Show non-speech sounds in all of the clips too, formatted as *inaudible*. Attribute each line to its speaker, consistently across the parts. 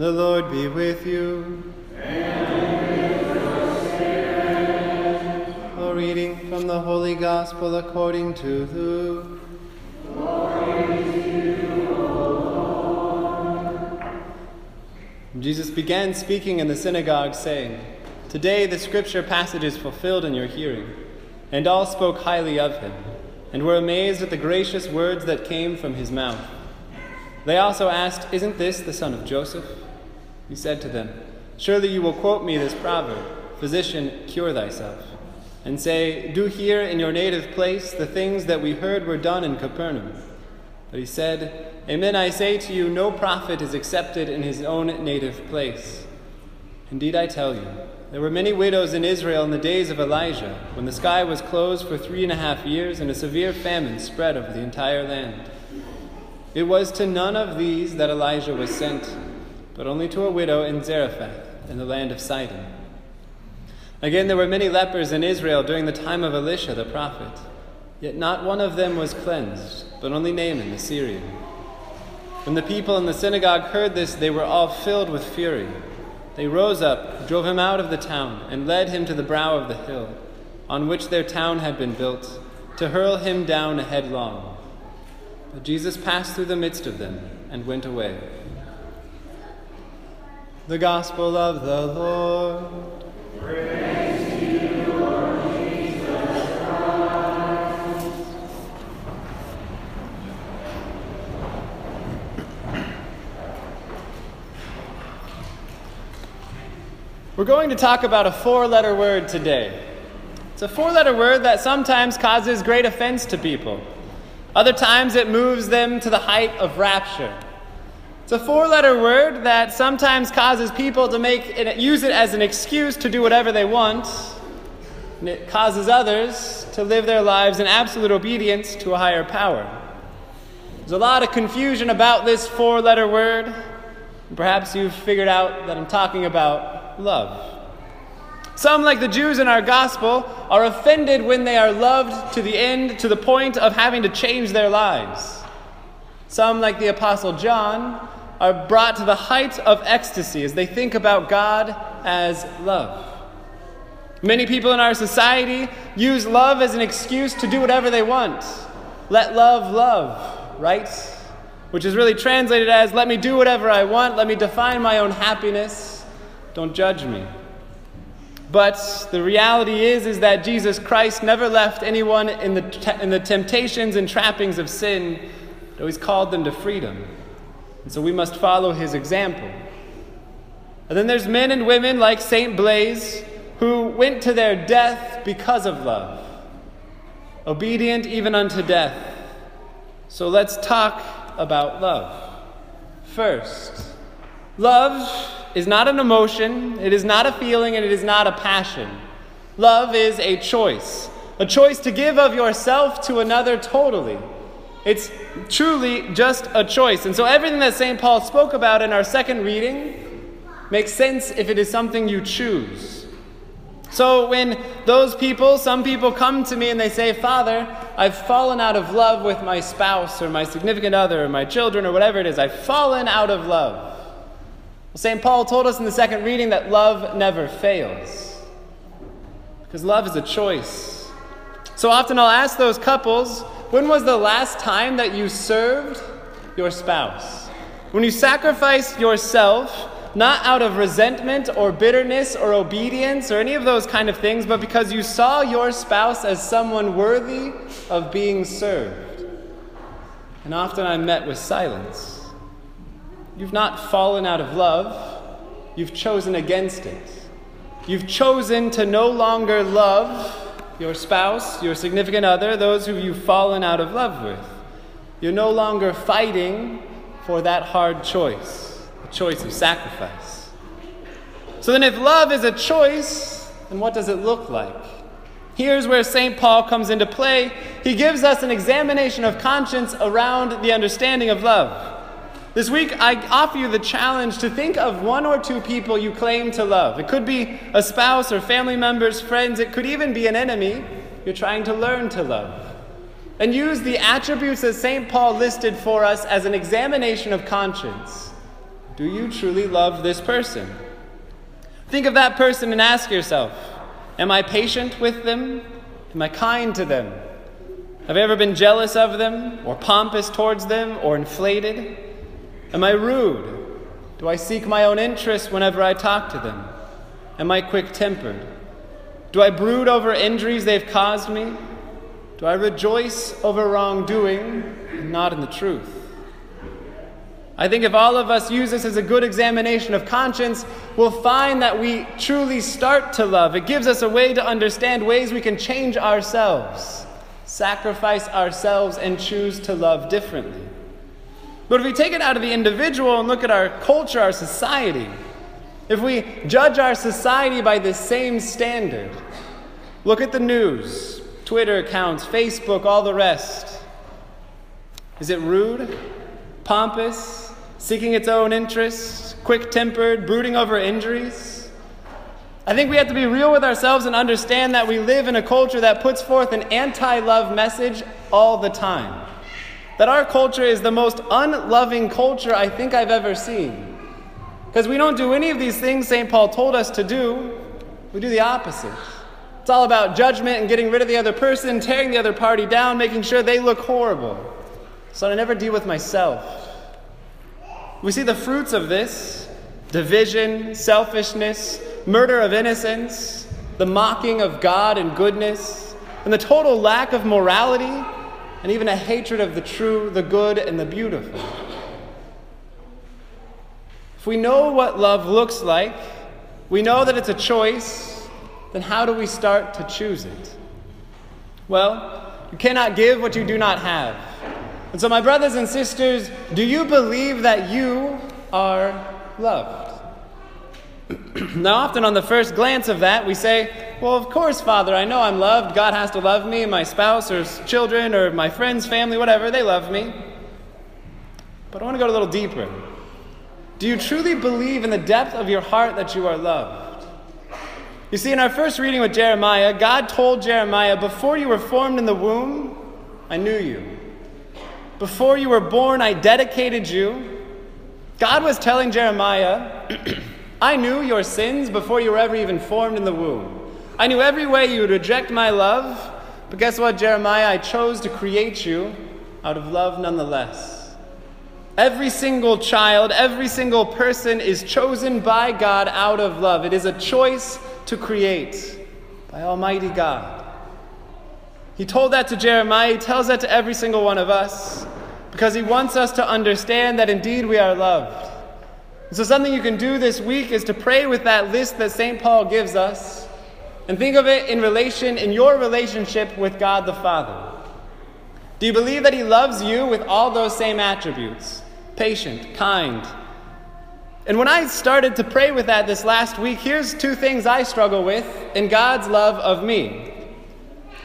Speaker 1: The Lord be with you. A reading from the Holy Gospel according to Luke. Jesus began speaking in the synagogue, saying, Today the scripture passage is fulfilled in your hearing. And all spoke highly of him, and were amazed at the gracious words that came from his mouth. They also asked, Isn't this the son of Joseph? He said to them, Surely you will quote me this proverb Physician, cure thyself. And say, Do here in your native place the things that we heard were done in Capernaum. But he said, Amen, I say to you, no prophet is accepted in his own native place. Indeed, I tell you, there were many widows in Israel in the days of Elijah, when the sky was closed for three and a half years and a severe famine spread over the entire land. It was to none of these that Elijah was sent, but only to a widow in Zarephath in the land of Sidon. Again, there were many lepers in Israel during the time of Elisha the prophet, yet not one of them was cleansed, but only Naaman the Syrian. When the people in the synagogue heard this, they were all filled with fury. They rose up, drove him out of the town, and led him to the brow of the hill, on which their town had been built, to hurl him down headlong. But Jesus passed through the midst of them and went away. The Gospel of the Lord. We're going to talk about a four letter word today. It's a four letter word that sometimes causes great offense to people. Other times it moves them to the height of rapture. It's a four letter word that sometimes causes people to make it, use it as an excuse to do whatever they want. And it causes others to live their lives in absolute obedience to a higher power. There's a lot of confusion about this four letter word. Perhaps you've figured out that I'm talking about love. Some, like the Jews in our gospel, are offended when they are loved to the end, to the point of having to change their lives. Some, like the Apostle John, are brought to the height of ecstasy as they think about God as love. Many people in our society use love as an excuse to do whatever they want. Let love love, right? Which is really translated as let me do whatever I want, let me define my own happiness, don't judge me. But the reality is, is that Jesus Christ never left anyone in the, in the temptations and trappings of sin, but always called them to freedom. And so we must follow his example. And then there's men and women like St. Blaise who went to their death because of love, obedient even unto death. So let's talk about love. First, love is not an emotion, it is not a feeling, and it is not a passion. Love is a choice, a choice to give of yourself to another totally. It's truly just a choice. And so everything that St. Paul spoke about in our second reading makes sense if it is something you choose. So when those people, some people come to me and they say, Father, I've fallen out of love with my spouse or my significant other or my children or whatever it is, I've fallen out of love. Well, St. Paul told us in the second reading that love never fails. Because love is a choice. So often I'll ask those couples, when was the last time that you served your spouse? When you sacrificed yourself, not out of resentment or bitterness or obedience or any of those kind of things, but because you saw your spouse as someone worthy of being served. And often I'm met with silence. You've not fallen out of love, you've chosen against it. You've chosen to no longer love your spouse, your significant other, those who you've fallen out of love with. You're no longer fighting for that hard choice, a choice of sacrifice. So then, if love is a choice, then what does it look like? Here's where St. Paul comes into play. He gives us an examination of conscience around the understanding of love. This week, I offer you the challenge to think of one or two people you claim to love. It could be a spouse or family members, friends, it could even be an enemy you're trying to learn to love. And use the attributes that St. Paul listed for us as an examination of conscience. Do you truly love this person? Think of that person and ask yourself Am I patient with them? Am I kind to them? Have I ever been jealous of them, or pompous towards them, or inflated? Am I rude? Do I seek my own interests whenever I talk to them? Am I quick tempered? Do I brood over injuries they've caused me? Do I rejoice over wrongdoing and not in the truth? I think if all of us use this as a good examination of conscience, we'll find that we truly start to love. It gives us a way to understand ways we can change ourselves, sacrifice ourselves, and choose to love differently. But if we take it out of the individual and look at our culture, our society, if we judge our society by the same standard, look at the news, Twitter accounts, Facebook, all the rest. Is it rude, pompous, seeking its own interests, quick tempered, brooding over injuries. I think we have to be real with ourselves and understand that we live in a culture that puts forth an anti love message all the time. That our culture is the most unloving culture I think I've ever seen. Because we don't do any of these things St. Paul told us to do, we do the opposite. It's all about judgment and getting rid of the other person, tearing the other party down, making sure they look horrible. So I never deal with myself. We see the fruits of this division, selfishness, murder of innocence, the mocking of God and goodness, and the total lack of morality, and even a hatred of the true, the good, and the beautiful. If we know what love looks like, we know that it's a choice, then how do we start to choose it? Well, you cannot give what you do not have. And so, my brothers and sisters, do you believe that you are loved? *clears throat* now, often on the first glance of that, we say, Well, of course, Father, I know I'm loved. God has to love me, my spouse or children or my friends, family, whatever, they love me. But I want to go a little deeper. Do you truly believe in the depth of your heart that you are loved? You see, in our first reading with Jeremiah, God told Jeremiah, Before you were formed in the womb, I knew you. Before you were born, I dedicated you. God was telling Jeremiah, *clears throat* I knew your sins before you were ever even formed in the womb. I knew every way you would reject my love, but guess what, Jeremiah? I chose to create you out of love nonetheless. Every single child, every single person is chosen by God out of love. It is a choice to create by Almighty God. He told that to Jeremiah, he tells that to every single one of us because he wants us to understand that indeed we are loved. so, something you can do this week is to pray with that list that St. Paul gives us and think of it in relation, in your relationship with God the Father. Do you believe that he loves you with all those same attributes? Patient, kind. And when I started to pray with that this last week, here's two things I struggle with in God's love of me.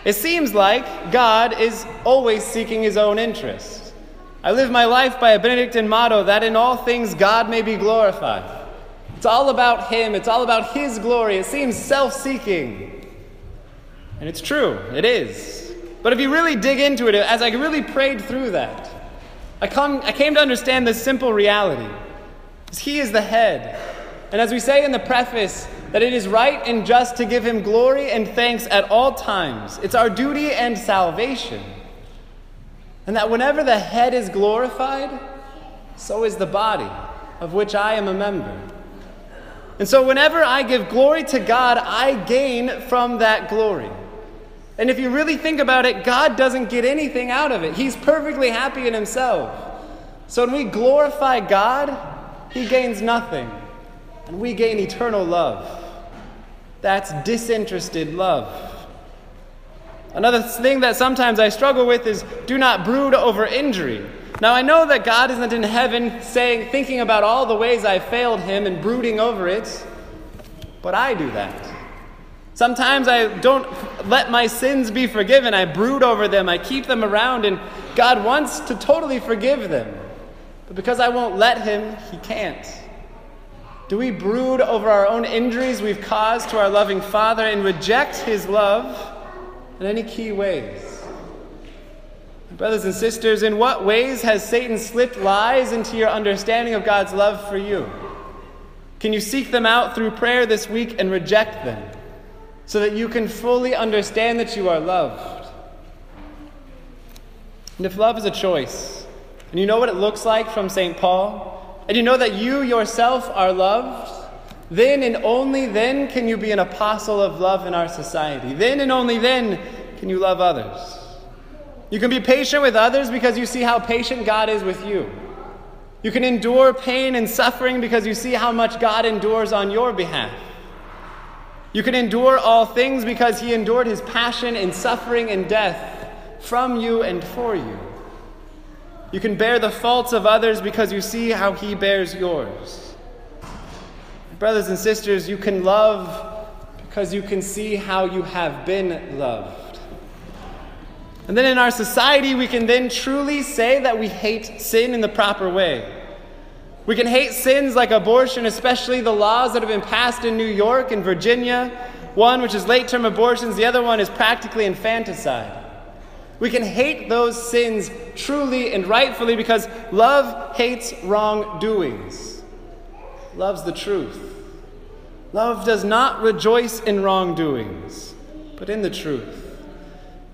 Speaker 1: It seems like God is always seeking his own interest. I live my life by a Benedictine motto that in all things God may be glorified. It's all about him, it's all about his glory. It seems self seeking. And it's true, it is. But if you really dig into it, as I really prayed through that, I, come, I came to understand this simple reality. He is the head. And as we say in the preface, that it is right and just to give him glory and thanks at all times. It's our duty and salvation. And that whenever the head is glorified, so is the body, of which I am a member. And so, whenever I give glory to God, I gain from that glory. And if you really think about it, God doesn't get anything out of it. He's perfectly happy in Himself. So, when we glorify God, He gains nothing, and we gain eternal love. That's disinterested love. Another thing that sometimes I struggle with is do not brood over injury. Now I know that God isn't in heaven saying thinking about all the ways I failed him and brooding over it, but I do that. Sometimes I don't let my sins be forgiven. I brood over them. I keep them around and God wants to totally forgive them. But because I won't let him, he can't. Do we brood over our own injuries we've caused to our loving Father and reject His love in any key ways? Brothers and sisters, in what ways has Satan slipped lies into your understanding of God's love for you? Can you seek them out through prayer this week and reject them so that you can fully understand that you are loved? And if love is a choice, and you know what it looks like from St. Paul, and you know that you yourself are loved, then and only then can you be an apostle of love in our society. Then and only then can you love others. You can be patient with others because you see how patient God is with you. You can endure pain and suffering because you see how much God endures on your behalf. You can endure all things because He endured His passion and suffering and death from you and for you. You can bear the faults of others because you see how He bears yours. Brothers and sisters, you can love because you can see how you have been loved. And then in our society, we can then truly say that we hate sin in the proper way. We can hate sins like abortion, especially the laws that have been passed in New York and Virginia. One, which is late term abortions, the other one is practically infanticide. We can hate those sins truly and rightfully because love hates wrongdoings, loves the truth. Love does not rejoice in wrongdoings, but in the truth.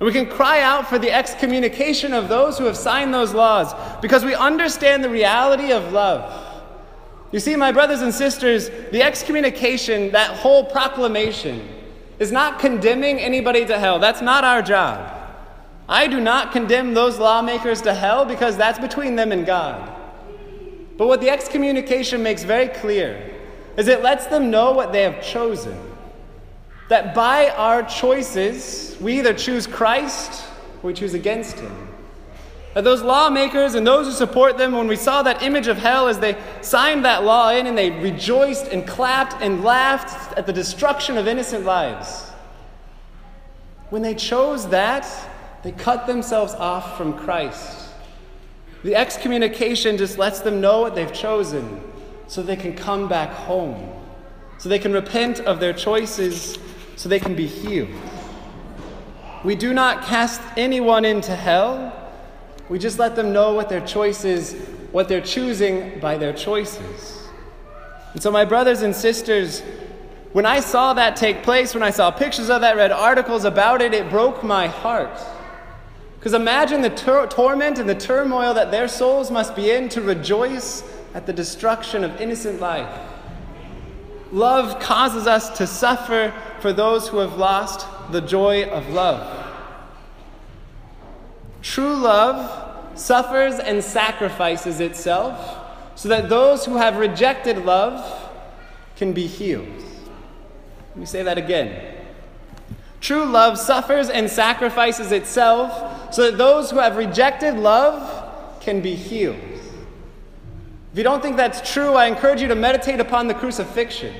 Speaker 1: And we can cry out for the excommunication of those who have signed those laws because we understand the reality of love. You see, my brothers and sisters, the excommunication, that whole proclamation, is not condemning anybody to hell. That's not our job. I do not condemn those lawmakers to hell because that's between them and God. But what the excommunication makes very clear is it lets them know what they have chosen that by our choices, we either choose Christ or we choose against him. That those lawmakers and those who support them, when we saw that image of hell as they signed that law in and they rejoiced and clapped and laughed at the destruction of innocent lives, when they chose that, they cut themselves off from Christ. The excommunication just lets them know what they've chosen so they can come back home, so they can repent of their choices so they can be healed. We do not cast anyone into hell. We just let them know what their choice is, what they're choosing by their choices. And so, my brothers and sisters, when I saw that take place, when I saw pictures of that, read articles about it, it broke my heart. Because imagine the tor- torment and the turmoil that their souls must be in to rejoice at the destruction of innocent life. Love causes us to suffer for those who have lost the joy of love. True love suffers and sacrifices itself so that those who have rejected love can be healed. Let me say that again. True love suffers and sacrifices itself so that those who have rejected love can be healed. If you don't think that's true, I encourage you to meditate upon the crucifixion.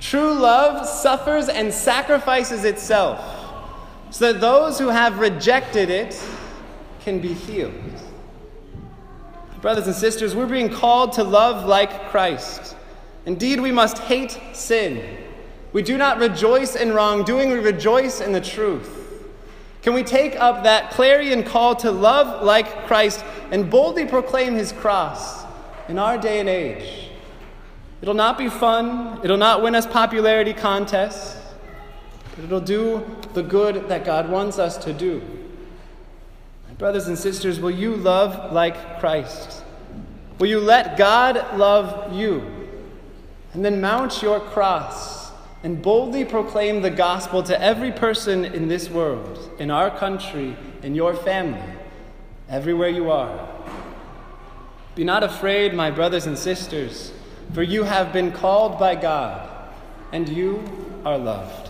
Speaker 1: True love suffers and sacrifices itself so that those who have rejected it can be healed. Brothers and sisters, we're being called to love like Christ. Indeed, we must hate sin. We do not rejoice in wrongdoing, we rejoice in the truth. Can we take up that clarion call to love like Christ and boldly proclaim his cross in our day and age? It'll not be fun, it'll not win us popularity contests, but it'll do the good that God wants us to do. brothers and sisters, will you love like Christ? Will you let God love you? And then mount your cross and boldly proclaim the gospel to every person in this world, in our country, in your family, everywhere you are. Be not afraid, my brothers and sisters for you have been called by God, and you are loved.